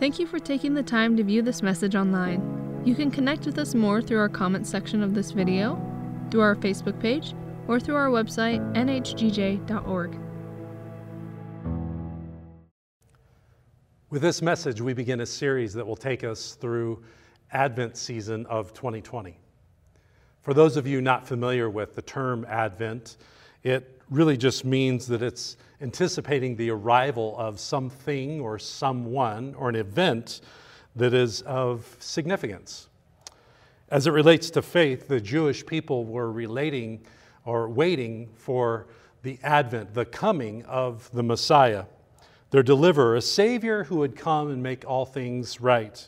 Thank you for taking the time to view this message online. You can connect with us more through our comments section of this video, through our Facebook page, or through our website, nhgj.org. With this message, we begin a series that will take us through Advent season of 2020. For those of you not familiar with the term Advent, it really just means that it's anticipating the arrival of something or someone or an event that is of significance. As it relates to faith, the Jewish people were relating or waiting for the advent, the coming of the Messiah, their deliverer, a Savior who would come and make all things right.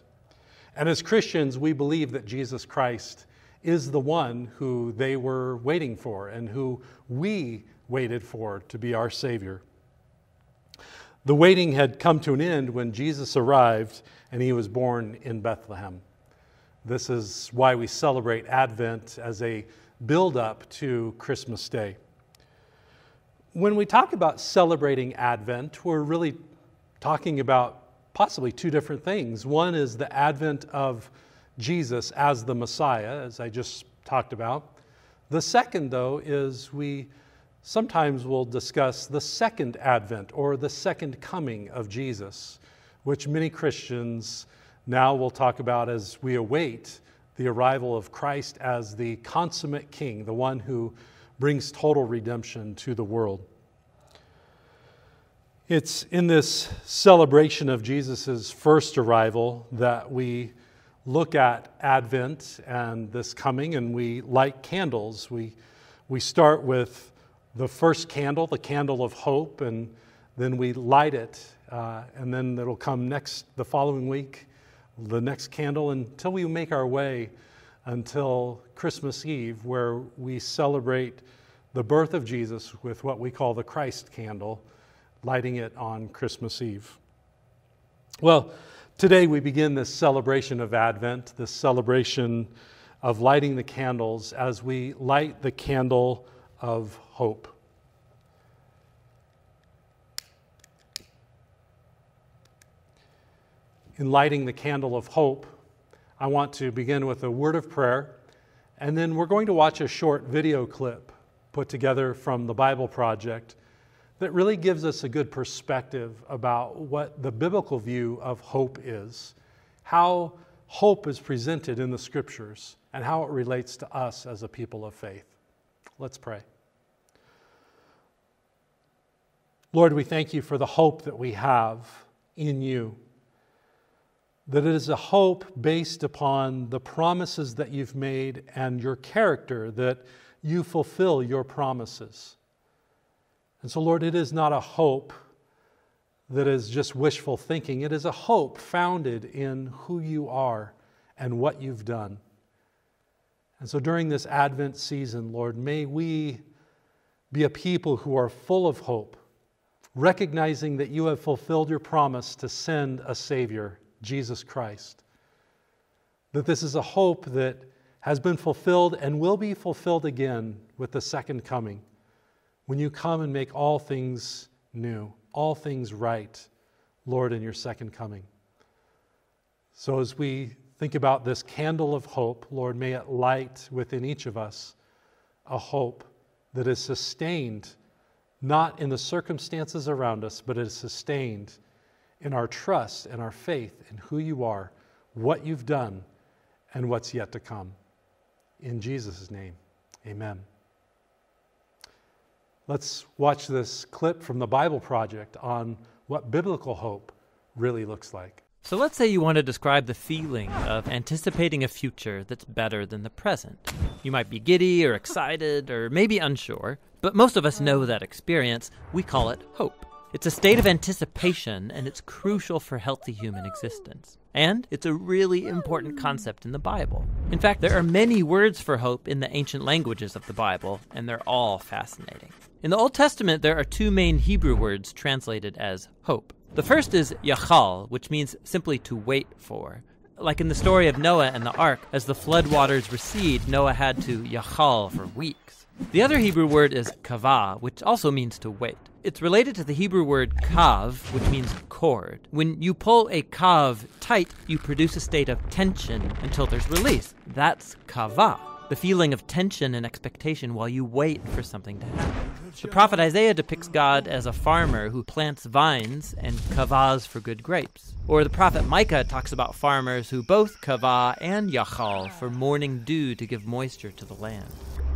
And as Christians, we believe that Jesus Christ is the one who they were waiting for and who we waited for to be our Savior. The waiting had come to an end when Jesus arrived and he was born in Bethlehem. This is why we celebrate Advent as a build up to Christmas Day. When we talk about celebrating Advent, we're really talking about possibly two different things. One is the advent of Jesus as the Messiah, as I just talked about. The second, though, is we sometimes we'll discuss the second advent or the second coming of Jesus, which many Christians now will talk about as we await the arrival of Christ as the consummate king, the one who brings total redemption to the world. It's in this celebration of Jesus' first arrival that we look at Advent and this coming, and we light candles. We, we start with the first candle, the candle of hope, and then we light it, uh, and then it'll come next the following week, the next candle, until we make our way until Christmas Eve, where we celebrate the birth of Jesus with what we call the Christ candle lighting it on Christmas Eve. Well, today we begin this celebration of Advent, this celebration of lighting the candles as we light the candle of hope. In lighting the candle of hope, I want to begin with a word of prayer, and then we're going to watch a short video clip put together from the Bible Project that really gives us a good perspective about what the biblical view of hope is, how hope is presented in the scriptures, and how it relates to us as a people of faith. Let's pray. Lord, we thank you for the hope that we have in you. That it is a hope based upon the promises that you've made and your character, that you fulfill your promises. And so, Lord, it is not a hope that is just wishful thinking. It is a hope founded in who you are and what you've done. And so, during this Advent season, Lord, may we be a people who are full of hope, recognizing that you have fulfilled your promise to send a Savior, Jesus Christ. That this is a hope that has been fulfilled and will be fulfilled again with the second coming when you come and make all things new, all things right, Lord, in your second coming. So as we think about this candle of hope, Lord, may it light within each of us a hope that is sustained not in the circumstances around us, but is sustained in our trust and our faith in who you are, what you've done, and what's yet to come. In Jesus' name, amen. Let's watch this clip from the Bible Project on what biblical hope really looks like. So let's say you want to describe the feeling of anticipating a future that's better than the present. You might be giddy or excited or maybe unsure, but most of us know that experience. We call it hope. It's a state of anticipation, and it's crucial for healthy human existence. And it's a really important concept in the Bible. In fact, there are many words for hope in the ancient languages of the Bible, and they're all fascinating. In the Old Testament, there are two main Hebrew words translated as hope. The first is yachal, which means simply to wait for. Like in the story of Noah and the ark, as the flood waters recede, Noah had to yachal for weeks. The other Hebrew word is kavah, which also means to wait. It's related to the Hebrew word kav, which means cord. When you pull a kav tight, you produce a state of tension until there's release. That's kavah, the feeling of tension and expectation while you wait for something to happen. The prophet Isaiah depicts God as a farmer who plants vines and kavahs for good grapes. Or the prophet Micah talks about farmers who both kavah and yachal for morning dew to give moisture to the land.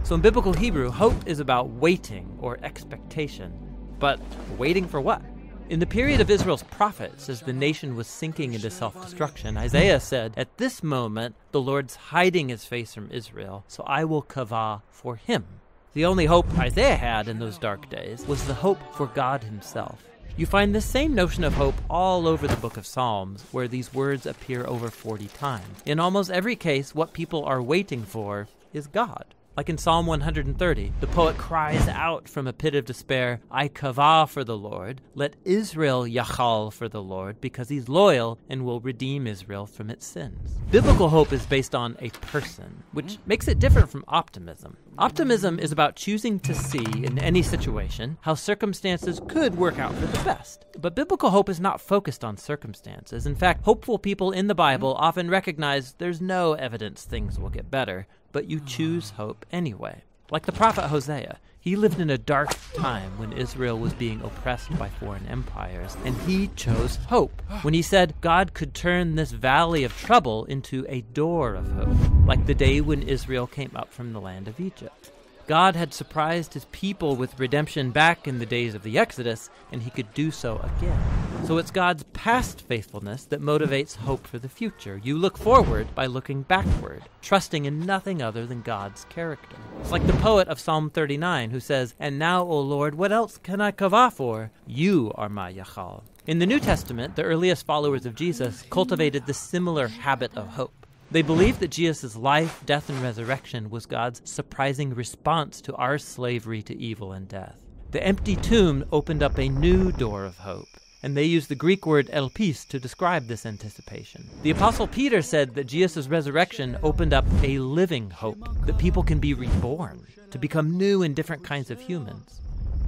So in biblical Hebrew, hope is about waiting or expectation. But waiting for what? In the period of Israel's prophets, as the nation was sinking into self destruction, Isaiah said, At this moment, the Lord's hiding his face from Israel, so I will kavah for him. The only hope Isaiah had in those dark days was the hope for God himself. You find the same notion of hope all over the book of Psalms, where these words appear over 40 times. In almost every case, what people are waiting for is God. Like in Psalm 130, the poet cries out from a pit of despair, I kavah for the Lord. Let Israel yachal for the Lord, because he's loyal and will redeem Israel from its sins. Biblical hope is based on a person, which mm-hmm. makes it different from optimism. Optimism is about choosing to see in any situation how circumstances could work out for the best. But biblical hope is not focused on circumstances. In fact, hopeful people in the Bible mm-hmm. often recognize there's no evidence things will get better but you choose hmm. hope anyway. Like the prophet Hosea, he lived in a dark time when Israel was being oppressed by foreign empires, and he chose hope when he said God could turn this valley of trouble into a door of hope, like the day when Israel came up from the land of Egypt. God had surprised his people with redemption back in the days of the Exodus, and he could do so again. So it's God's past faithfulness that motivates hope for the future. You look forward by looking backward, trusting in nothing other than God's character. It's like the poet of Psalm 39 who says, And now, O Lord, what else can I kavah for? You are my Yachal. In the New Testament, the earliest followers of Jesus cultivated the similar habit of hope. They believed that Jesus' life, death, and resurrection was God's surprising response to our slavery to evil and death. The empty tomb opened up a new door of hope, and they used the Greek word elpis to describe this anticipation. The Apostle Peter said that Jesus' resurrection opened up a living hope, that people can be reborn, to become new and different kinds of humans.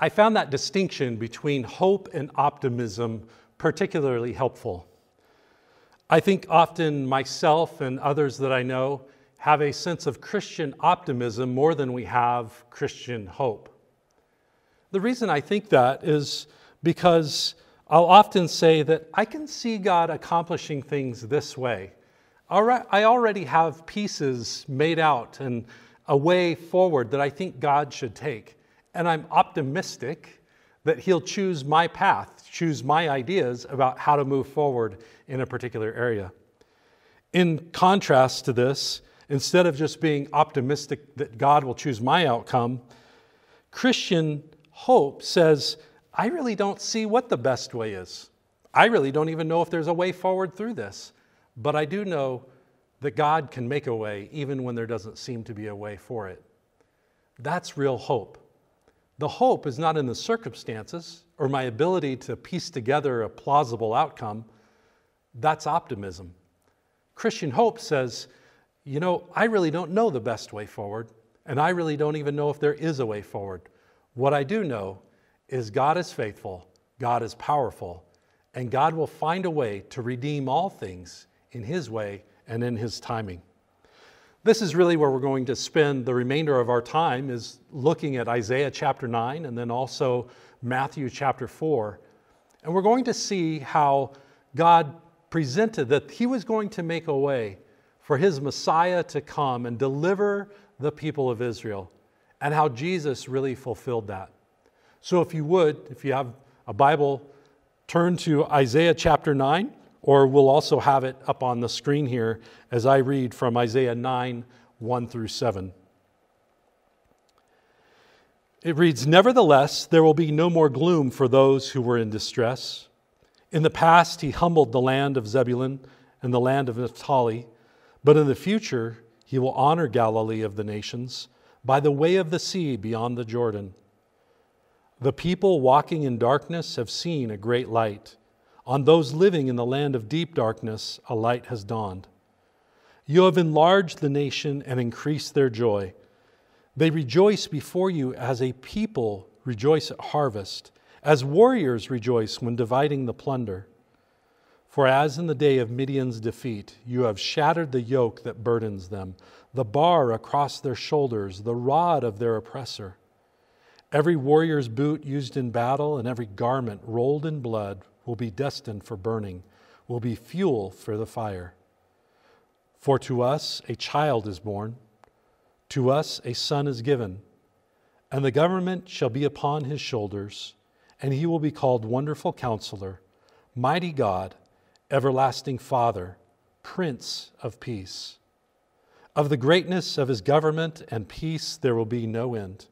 I found that distinction between hope and optimism particularly helpful. I think often myself and others that I know have a sense of Christian optimism more than we have Christian hope. The reason I think that is because I'll often say that I can see God accomplishing things this way. I already have pieces made out and a way forward that I think God should take and I'm optimistic that he'll choose my path, choose my ideas about how to move forward in a particular area. In contrast to this, instead of just being optimistic that God will choose my outcome, Christian hope says, I really don't see what the best way is. I really don't even know if there's a way forward through this. But I do know that God can make a way even when there doesn't seem to be a way for it. That's real hope. The hope is not in the circumstances or my ability to piece together a plausible outcome. That's optimism. Christian hope says, you know, I really don't know the best way forward, and I really don't even know if there is a way forward. What I do know is God is faithful, God is powerful, and God will find a way to redeem all things in His way and in His timing. This is really where we're going to spend the remainder of our time is looking at Isaiah chapter 9 and then also Matthew chapter 4. And we're going to see how God presented that he was going to make a way for his Messiah to come and deliver the people of Israel and how Jesus really fulfilled that. So if you would, if you have a Bible, turn to Isaiah chapter 9 or we'll also have it up on the screen here as I read from Isaiah 9 1 through 7. It reads Nevertheless, there will be no more gloom for those who were in distress. In the past, he humbled the land of Zebulun and the land of Naphtali, but in the future, he will honor Galilee of the nations by the way of the sea beyond the Jordan. The people walking in darkness have seen a great light. On those living in the land of deep darkness, a light has dawned. You have enlarged the nation and increased their joy. They rejoice before you as a people rejoice at harvest, as warriors rejoice when dividing the plunder. For as in the day of Midian's defeat, you have shattered the yoke that burdens them, the bar across their shoulders, the rod of their oppressor. Every warrior's boot used in battle and every garment rolled in blood will be destined for burning, will be fuel for the fire. For to us a child is born, to us a son is given, and the government shall be upon his shoulders, and he will be called Wonderful Counselor, Mighty God, Everlasting Father, Prince of Peace. Of the greatness of his government and peace there will be no end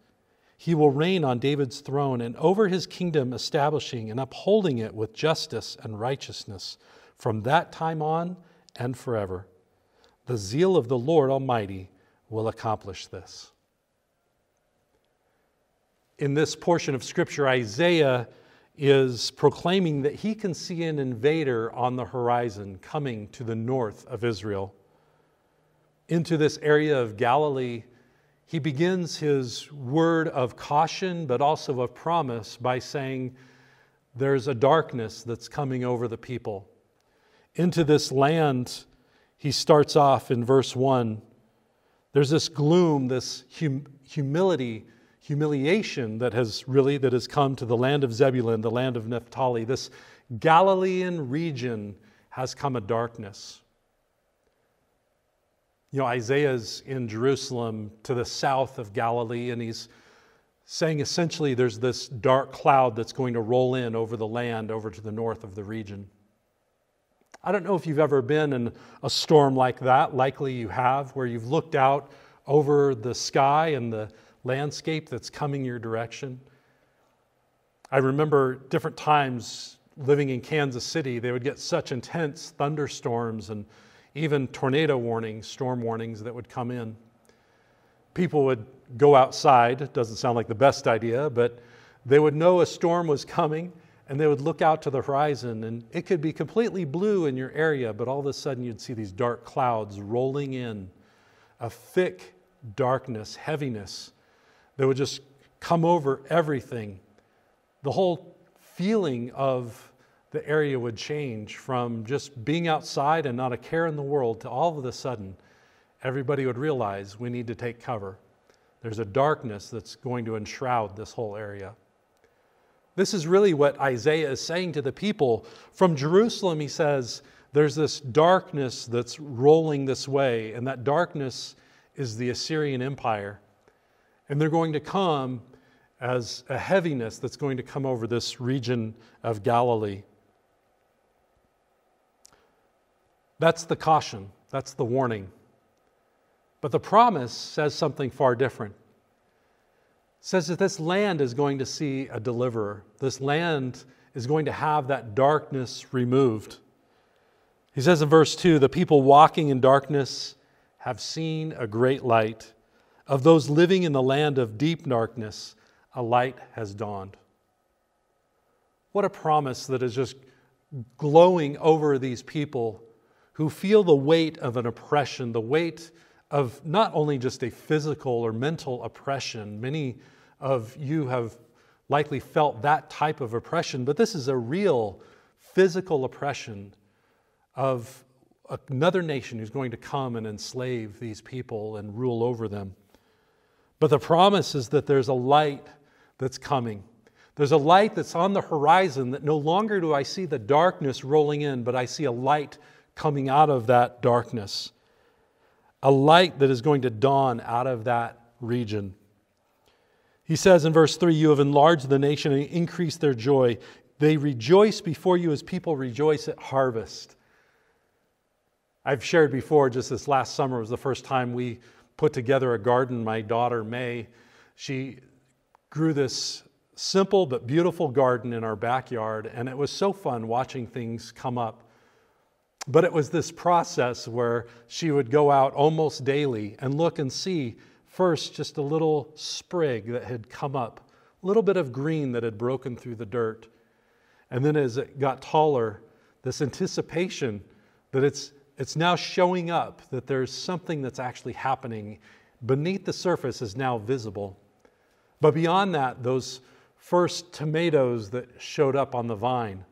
he will reign on David's throne and over his kingdom, establishing and upholding it with justice and righteousness from that time on and forever. The zeal of the Lord Almighty will accomplish this. In this portion of Scripture, Isaiah is proclaiming that he can see an invader on the horizon coming to the north of Israel. Into this area of Galilee he begins his word of caution, but also of promise, by saying, There's a darkness that's coming over the people. Into this land, he starts off in verse 1. There's this gloom, this hum- humility, humiliation that has really that has come to the land of Zebulun, the land of Naphtali. This Galilean region has come a darkness. You know, Isaiah's in Jerusalem to the south of Galilee, and he's saying essentially there's this dark cloud that's going to roll in over the land over to the north of the region. I don't know if you've ever been in a storm like that. Likely you have, where you've looked out over the sky and the landscape that's coming your direction. I remember different times living in Kansas City, they would get such intense thunderstorms and even tornado warnings, storm warnings that would come in. People would go outside, it doesn't sound like the best idea, but they would know a storm was coming and they would look out to the horizon and it could be completely blue in your area, but all of a sudden you'd see these dark clouds rolling in, a thick darkness, heaviness that would just come over everything. The whole feeling of the area would change from just being outside and not a care in the world to all of a sudden everybody would realize we need to take cover. There's a darkness that's going to enshroud this whole area. This is really what Isaiah is saying to the people. From Jerusalem, he says, there's this darkness that's rolling this way, and that darkness is the Assyrian Empire. And they're going to come as a heaviness that's going to come over this region of Galilee. That's the caution, that's the warning. But the promise says something far different. It says that this land is going to see a deliverer. This land is going to have that darkness removed. He says in verse 2 the people walking in darkness have seen a great light. Of those living in the land of deep darkness, a light has dawned. What a promise that is just glowing over these people who feel the weight of an oppression, the weight of not only just a physical or mental oppression. Many of you have likely felt that type of oppression, but this is a real physical oppression of another nation who's going to come and enslave these people and rule over them. But the promise is that there's a light that's coming. There's a light that's on the horizon that no longer do I see the darkness rolling in, but I see a light coming out of that darkness. A light that is going to dawn out of that region. He says in verse 3 You have enlarged the nation and increased their joy. They rejoice before you as people rejoice at harvest. I've shared before, just this last summer was the first time we put together a garden. My daughter, May, she grew this simple but beautiful garden in our backyard, and it was so fun watching things come up. But it was this process where she would go out almost daily and look and see first just a little sprig that had come up, a little bit of green that had broken through the dirt. And then as it got taller, this anticipation that it's, it's now showing up, that there's something that's actually happening beneath the surface is now visible. But beyond that, those first tomatoes that showed up on the vine,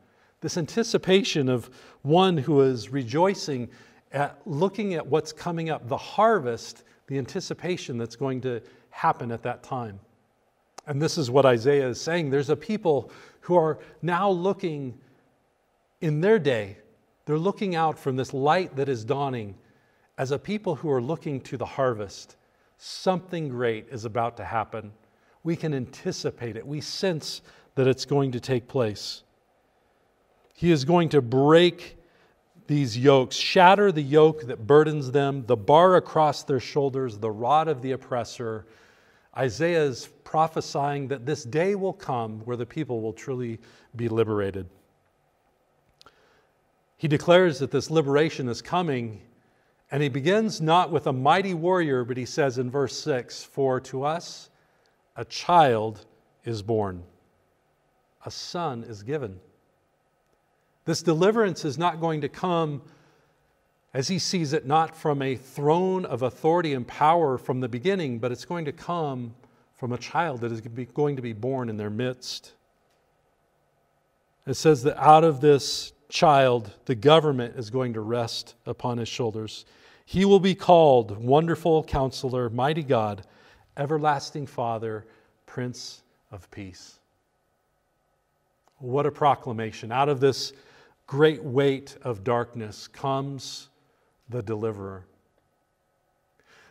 this anticipation of one who is rejoicing at looking at what's coming up, the harvest, the anticipation that's going to happen at that time. And this is what Isaiah is saying. There's a people who are now looking in their day, they're looking out from this light that is dawning as a people who are looking to the harvest. Something great is about to happen. We can anticipate it, we sense that it's going to take place. He is going to break these yokes, shatter the yoke that burdens them, the bar across their shoulders, the rod of the oppressor. Isaiah is prophesying that this day will come where the people will truly be liberated. He declares that this liberation is coming, and he begins not with a mighty warrior, but he says in verse 6 For to us a child is born, a son is given. This deliverance is not going to come, as he sees it, not from a throne of authority and power from the beginning, but it's going to come from a child that is going to be born in their midst. It says that out of this child, the government is going to rest upon his shoulders. He will be called Wonderful Counselor, Mighty God, Everlasting Father, Prince of Peace. What a proclamation. Out of this great weight of darkness comes the deliverer.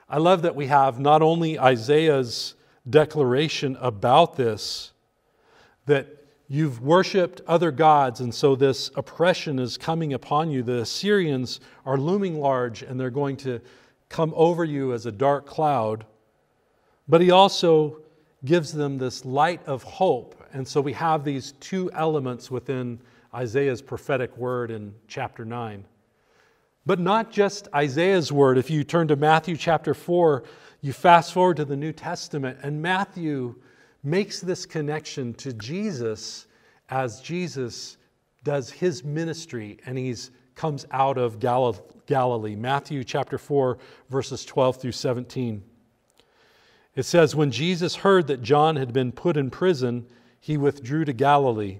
I love that we have not only Isaiah's declaration about this, that you've worshiped other gods, and so this oppression is coming upon you. The Assyrians are looming large, and they're going to come over you as a dark cloud. But he also gives them this light of hope. And so we have these two elements within Isaiah's prophetic word in chapter 9. But not just Isaiah's word. If you turn to Matthew chapter 4, you fast forward to the New Testament, and Matthew makes this connection to Jesus as Jesus does his ministry and he comes out of Galilee. Matthew chapter 4, verses 12 through 17. It says, When Jesus heard that John had been put in prison, he withdrew to Galilee.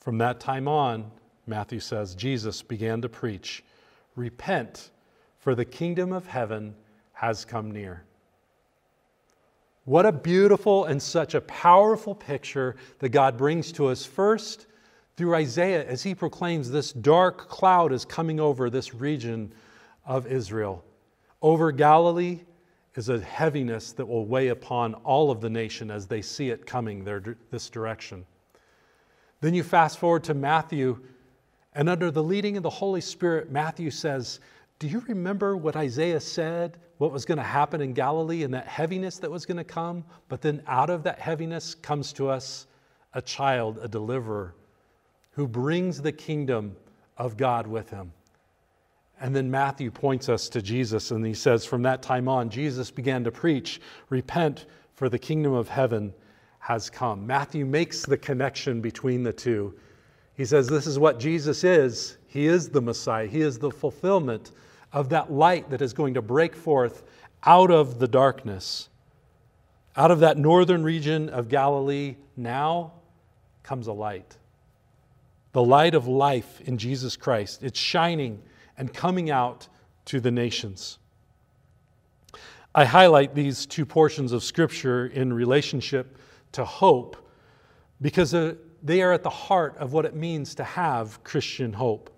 From that time on, Matthew says, Jesus began to preach Repent, for the kingdom of heaven has come near. What a beautiful and such a powerful picture that God brings to us first through Isaiah as he proclaims this dark cloud is coming over this region of Israel. Over Galilee is a heaviness that will weigh upon all of the nation as they see it coming their, this direction. Then you fast forward to Matthew, and under the leading of the Holy Spirit, Matthew says, Do you remember what Isaiah said, what was going to happen in Galilee and that heaviness that was going to come? But then out of that heaviness comes to us a child, a deliverer, who brings the kingdom of God with him. And then Matthew points us to Jesus, and he says, From that time on, Jesus began to preach, Repent, for the kingdom of heaven has come. Matthew makes the connection between the two. He says, This is what Jesus is. He is the Messiah, He is the fulfillment of that light that is going to break forth out of the darkness. Out of that northern region of Galilee, now comes a light. The light of life in Jesus Christ. It's shining and coming out to the nations. I highlight these two portions of Scripture in relationship to hope because uh, they are at the heart of what it means to have Christian hope.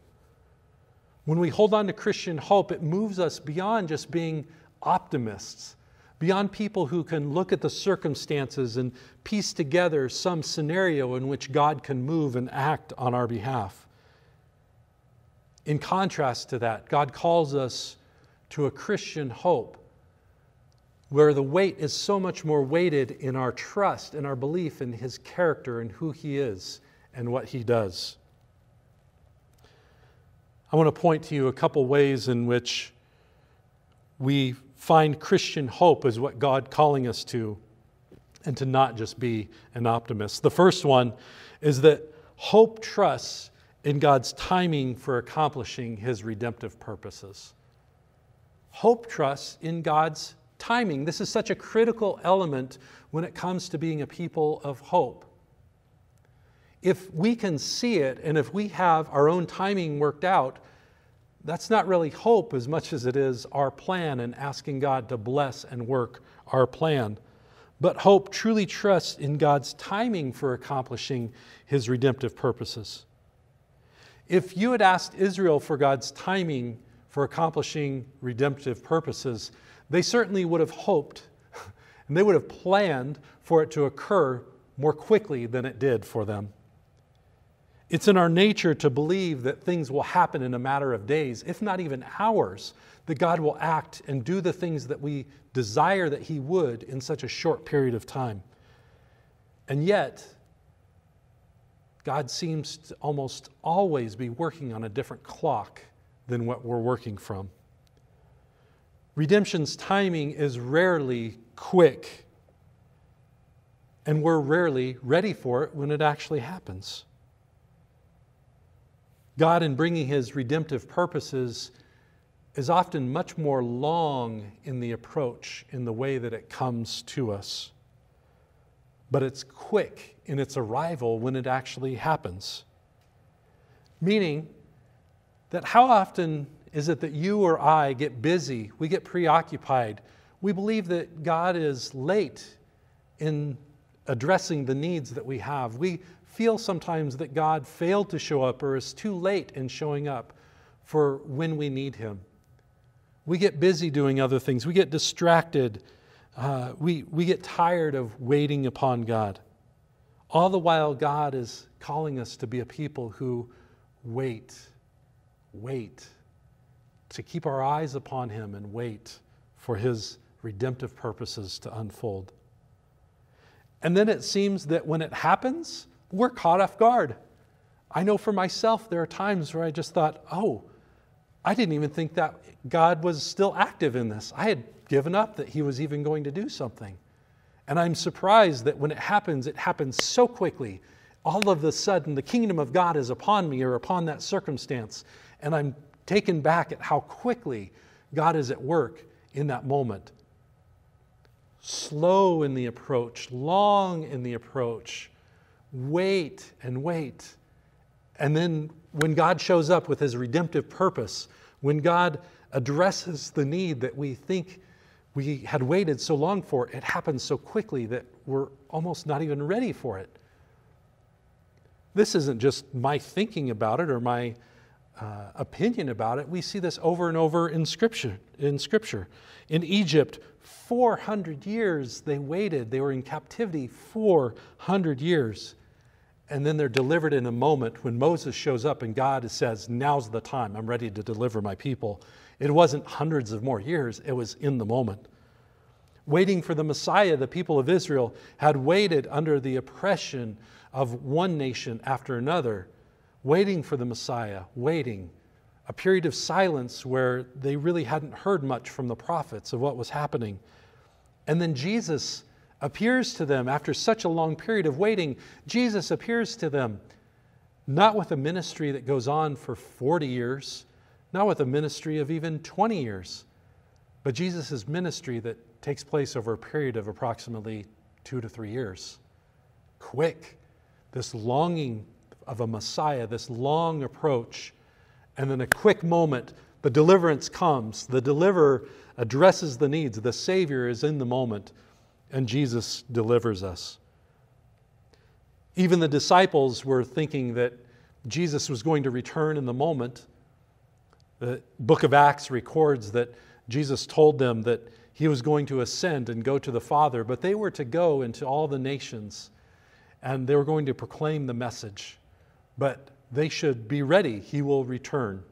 When we hold on to Christian hope, it moves us beyond just being optimists, beyond people who can look at the circumstances and piece together some scenario in which God can move and act on our behalf. In contrast to that, God calls us to a Christian hope where the weight is so much more weighted in our trust and our belief in His character and who He is and what He does. I want to point to you a couple ways in which we find Christian hope as what God calling us to and to not just be an optimist. The first one is that hope trusts in God's timing for accomplishing his redemptive purposes. Hope trusts in God's timing. This is such a critical element when it comes to being a people of hope. If we can see it and if we have our own timing worked out, that's not really hope as much as it is our plan and asking God to bless and work our plan. But hope truly trusts in God's timing for accomplishing his redemptive purposes. If you had asked Israel for God's timing for accomplishing redemptive purposes, they certainly would have hoped and they would have planned for it to occur more quickly than it did for them. It's in our nature to believe that things will happen in a matter of days, if not even hours, that God will act and do the things that we desire that He would in such a short period of time. And yet, God seems to almost always be working on a different clock than what we're working from. Redemption's timing is rarely quick, and we're rarely ready for it when it actually happens. God, in bringing his redemptive purposes, is often much more long in the approach, in the way that it comes to us. But it's quick in its arrival when it actually happens. Meaning that how often is it that you or I get busy, we get preoccupied, we believe that God is late in addressing the needs that we have. We feel sometimes that God failed to show up or is too late in showing up for when we need Him. We get busy doing other things, we get distracted, uh, we, we get tired of waiting upon God. All the while, God is calling us to be a people who wait, wait, to keep our eyes upon Him and wait for His redemptive purposes to unfold. And then it seems that when it happens, we're caught off guard. I know for myself, there are times where I just thought, oh, I didn't even think that God was still active in this. I had given up that He was even going to do something. And I'm surprised that when it happens, it happens so quickly. All of a sudden, the kingdom of God is upon me or upon that circumstance. And I'm taken back at how quickly God is at work in that moment. Slow in the approach, long in the approach. Wait and wait. And then when God shows up with his redemptive purpose, when God addresses the need that we think we had waited so long for, it happens so quickly that we're almost not even ready for it. This isn't just my thinking about it or my uh, opinion about it. We see this over and over in Scripture. In Scripture, in Egypt, 400 years they waited. They were in captivity 400 years, and then they're delivered in a moment when Moses shows up and God says, "Now's the time. I'm ready to deliver my people." It wasn't hundreds of more years, it was in the moment. Waiting for the Messiah, the people of Israel had waited under the oppression of one nation after another, waiting for the Messiah, waiting a period of silence where they really hadn't heard much from the prophets of what was happening. And then Jesus appears to them after such a long period of waiting. Jesus appears to them not with a ministry that goes on for 40 years, not with a ministry of even 20 years, but Jesus' ministry that takes place over a period of approximately two to three years. Quick, this longing of a Messiah, this long approach, and then a quick moment, the deliverance comes. The deliverer addresses the needs. The Savior is in the moment, and Jesus delivers us. Even the disciples were thinking that Jesus was going to return in the moment. The book of Acts records that Jesus told them that he was going to ascend and go to the Father, but they were to go into all the nations and they were going to proclaim the message. But they should be ready, he will return.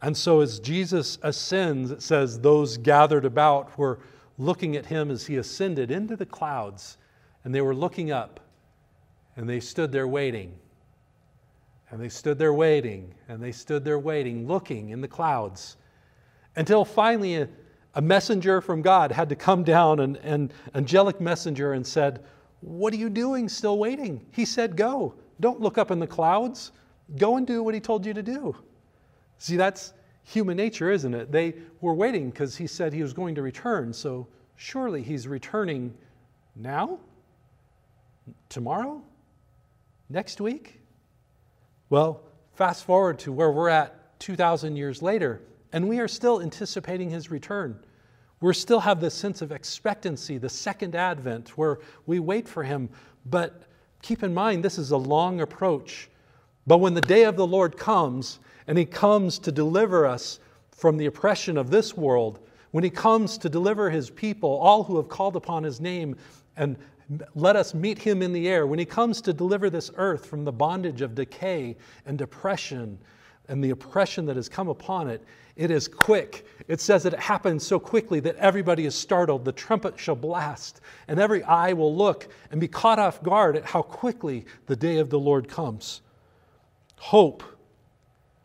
And so, as Jesus ascends, it says those gathered about were looking at him as he ascended into the clouds, and they were looking up, and they stood there waiting. And they stood there waiting, and they stood there waiting, looking in the clouds, until finally a, a messenger from God had to come down, an, an angelic messenger, and said, What are you doing still waiting? He said, Go. Don't look up in the clouds. Go and do what he told you to do. See, that's human nature, isn't it? They were waiting because he said he was going to return. So surely he's returning now? Tomorrow? Next week? Well, fast forward to where we're at 2,000 years later, and we are still anticipating his return. We still have this sense of expectancy, the second advent, where we wait for him. But keep in mind, this is a long approach. But when the day of the Lord comes, and he comes to deliver us from the oppression of this world, when he comes to deliver his people, all who have called upon his name, and let us meet him in the air, when he comes to deliver this earth from the bondage of decay and depression and the oppression that has come upon it, it is quick. It says that it happens so quickly that everybody is startled. The trumpet shall blast, and every eye will look and be caught off guard at how quickly the day of the Lord comes. Hope,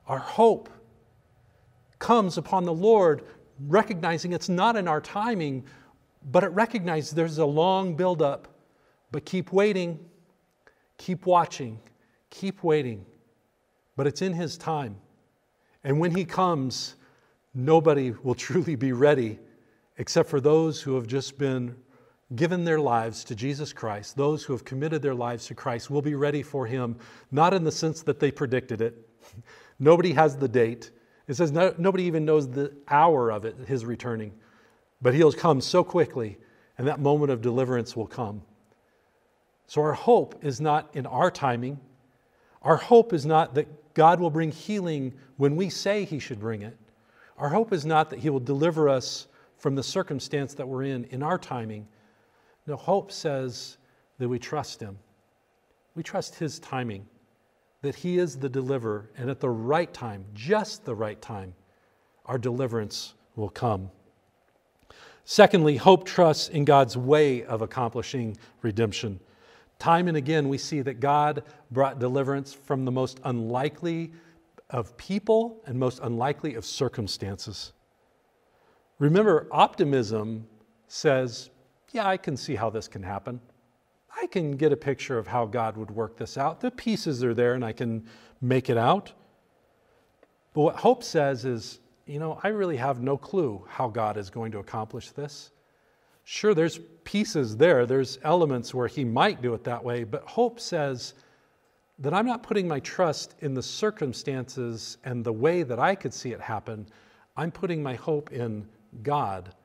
our hope, comes upon the Lord, recognizing it's not in our timing, but it recognizes there's a long buildup. But keep waiting, keep watching, keep waiting. But it's in His time. And when He comes, nobody will truly be ready except for those who have just been given their lives to Jesus Christ, those who have committed their lives to Christ will be ready for Him, not in the sense that they predicted it. nobody has the date. It says no, nobody even knows the hour of it, His returning. But He'll come so quickly, and that moment of deliverance will come. So our hope is not in our timing. Our hope is not that God will bring healing when we say He should bring it. Our hope is not that He will deliver us from the circumstance that we're in in our timing. No, hope says that we trust Him. We trust His timing, that He is the deliverer, and at the right time, just the right time, our deliverance will come. Secondly, hope trusts in God's way of accomplishing redemption. Time and again, we see that God brought deliverance from the most unlikely of people and most unlikely of circumstances. Remember, optimism says, Yeah, I can see how this can happen. I can get a picture of how God would work this out. The pieces are there and I can make it out. But what hope says is, you know, I really have no clue how God is going to accomplish this. Sure, there's pieces there, there's elements where He might do it that way, but hope says, that I'm not putting my trust in the circumstances and the way that I could see it happen. I'm putting my hope in God,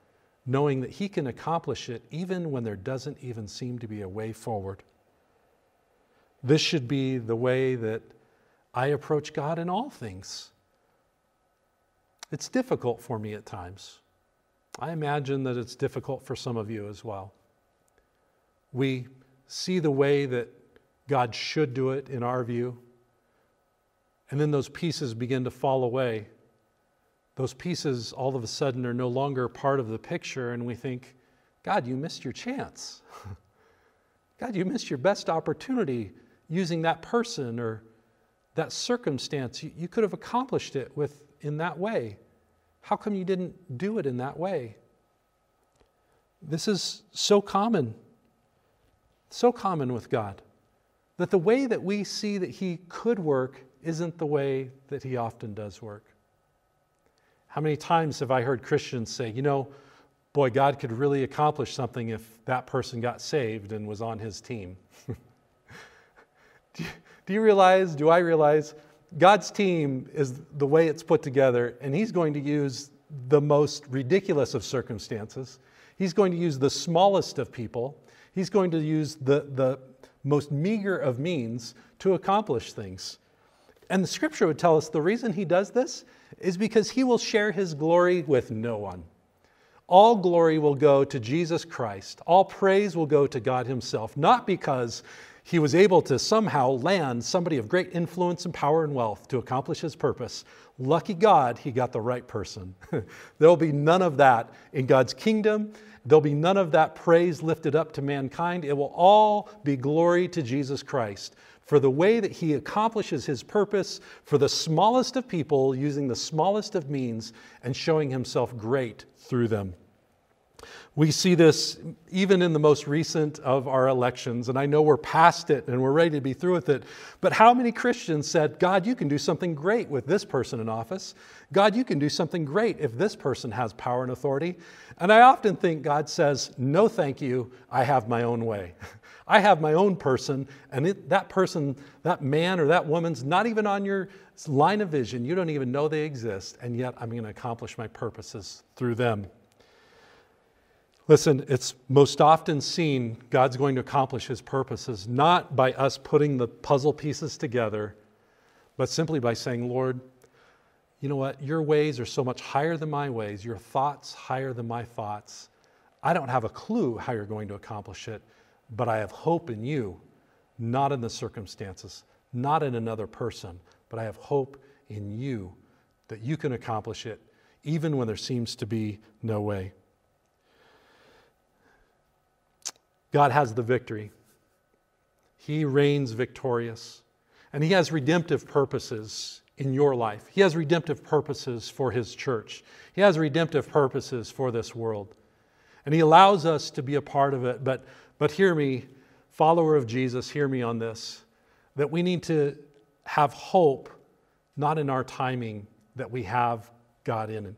knowing that He can accomplish it even when there doesn't even seem to be a way forward. This should be the way that I approach God in all things. It's difficult for me at times. I imagine that it's difficult for some of you as well. We see the way that God should do it in our view. And then those pieces begin to fall away. Those pieces all of a sudden are no longer part of the picture, and we think, God, you missed your chance. God, you missed your best opportunity using that person, or that circumstance, you, you could have accomplished it with in that way. How come you didn't do it in that way? This is so common, so common with God, that the way that we see that He could work isn't the way that He often does work. How many times have I heard Christians say, you know, boy, God could really accomplish something if that person got saved and was on His team? do, you, do you realize, do I realize, God's team is the way it's put together, and He's going to use the most ridiculous of circumstances. He's going to use the smallest of people. He's going to use the, the most meager of means to accomplish things. And the scripture would tell us the reason he does this is because he will share his glory with no one. All glory will go to Jesus Christ. All praise will go to God Himself, not because he was able to somehow land somebody of great influence and power and wealth to accomplish his purpose. Lucky God, he got the right person. There'll be none of that in God's kingdom. There'll be none of that praise lifted up to mankind. It will all be glory to Jesus Christ for the way that he accomplishes his purpose for the smallest of people using the smallest of means and showing himself great through them. We see this even in the most recent of our elections, and I know we're past it and we're ready to be through with it. But how many Christians said, God, you can do something great with this person in office? God, you can do something great if this person has power and authority? And I often think God says, No, thank you, I have my own way. I have my own person, and it, that person, that man or that woman's not even on your line of vision. You don't even know they exist, and yet I'm going to accomplish my purposes through them. Listen, it's most often seen God's going to accomplish his purposes not by us putting the puzzle pieces together, but simply by saying, Lord, you know what? Your ways are so much higher than my ways, your thoughts higher than my thoughts. I don't have a clue how you're going to accomplish it, but I have hope in you, not in the circumstances, not in another person, but I have hope in you that you can accomplish it, even when there seems to be no way. God has the victory. He reigns victorious. And He has redemptive purposes in your life. He has redemptive purposes for His church. He has redemptive purposes for this world. And He allows us to be a part of it. But, but hear me, follower of Jesus, hear me on this that we need to have hope, not in our timing, that we have God in it.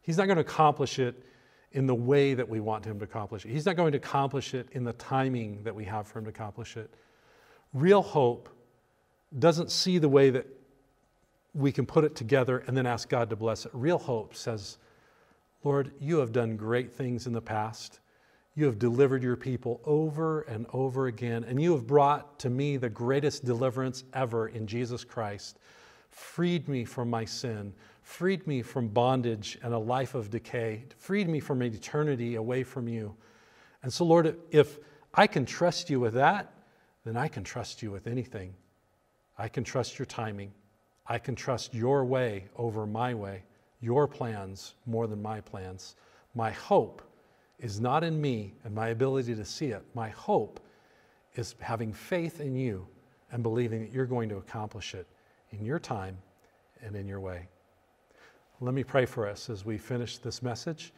He's not going to accomplish it in the way that we want him to accomplish it. He's not going to accomplish it in the timing that we have for him to accomplish it. Real hope doesn't see the way that we can put it together and then ask God to bless it. Real hope says, Lord, you have done great things in the past. You have delivered your people over and over again, and you have brought to me the greatest deliverance ever in Jesus Christ. Freed me from my sin, freed me from bondage and a life of decay, freed me from eternity away from you. And so, Lord, if I can trust you with that, then I can trust you with anything. I can trust your timing. I can trust your way over my way, your plans more than my plans. My hope is not in me and my ability to see it. My hope is having faith in you and believing that you're going to accomplish it in your time and in your way. Let me pray for us as we finish this message,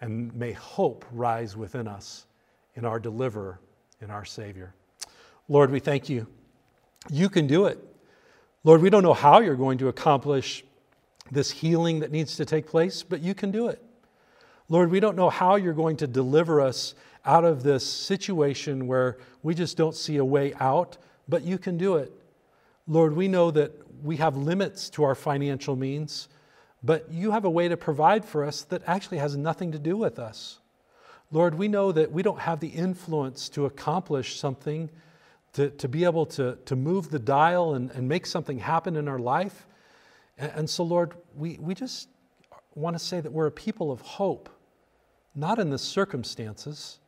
and may hope rise within us in our deliverer, in our Savior. Lord, we thank you. You can do it. Lord, we don't know how you're going to accomplish this healing that needs to take place, but you can do it. Lord, we don't know how you're going to deliver us out of this situation where we just don't see a way out, but you can do it. Lord, we know that we have limits to our financial means. But you have a way to provide for us that actually has nothing to do with us. Lord, we know that we don't have the influence to accomplish something, to, to be able to, to move the dial and, and make something happen in our life. And, and so, Lord, we, we just want to say that we're a people of hope, not in the circumstances,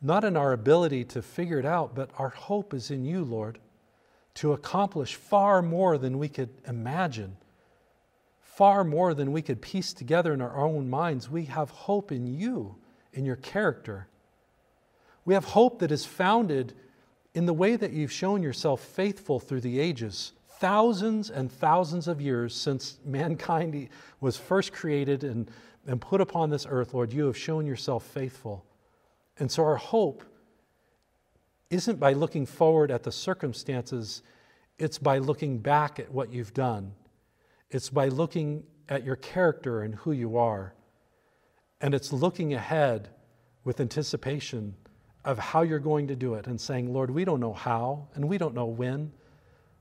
not in our ability to figure it out, but our hope is in you, Lord, to accomplish far more than we could imagine far more than we could piece together in our own minds. We have hope in you, in your character. We have hope that is founded in the way that you've shown yourself faithful through the ages, thousands and thousands of years since mankind was first created and, and put upon this earth, Lord, you have shown yourself faithful. And so our hope isn't by looking forward at the circumstances, it's by looking back at what you've done. It's by looking at your character and who you are. And it's looking ahead with anticipation of how you're going to do it and saying, Lord, we don't know how and we don't know when,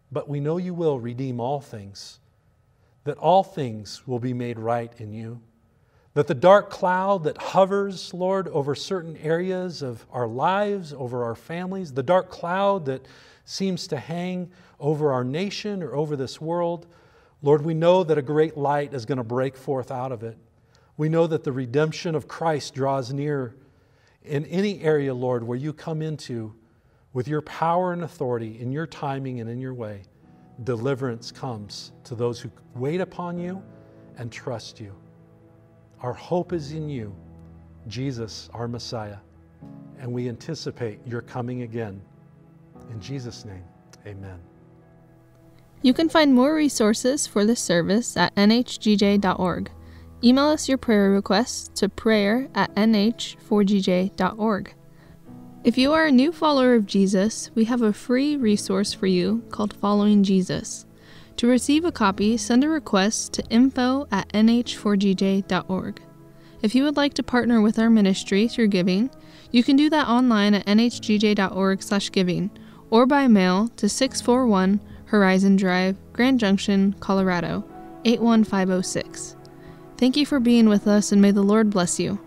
but we know you will redeem all things, that all things will be made right in you, that the dark cloud that hovers, Lord, over certain areas of our lives, over our families, the dark cloud that seems to hang over our nation or over this world, Lord, we know that a great light is going to break forth out of it. We know that the redemption of Christ draws near in any area, Lord, where you come into with your power and authority in your timing and in your way, deliverance comes to those who wait upon you and trust you. Our hope is in you, Jesus, our Messiah, and we anticipate your coming again. In Jesus' name, amen. You can find more resources for this service at nhgj.org. Email us your prayer requests to prayer at nh4gj.org. If you are a new follower of Jesus, we have a free resource for you called Following Jesus. To receive a copy, send a request to info at nh4gj.org. If you would like to partner with our ministry through giving, you can do that online at nhgj.org/giving or by mail to 641 Horizon Drive, Grand Junction, Colorado 81506. Thank you for being with us, and may the Lord bless you.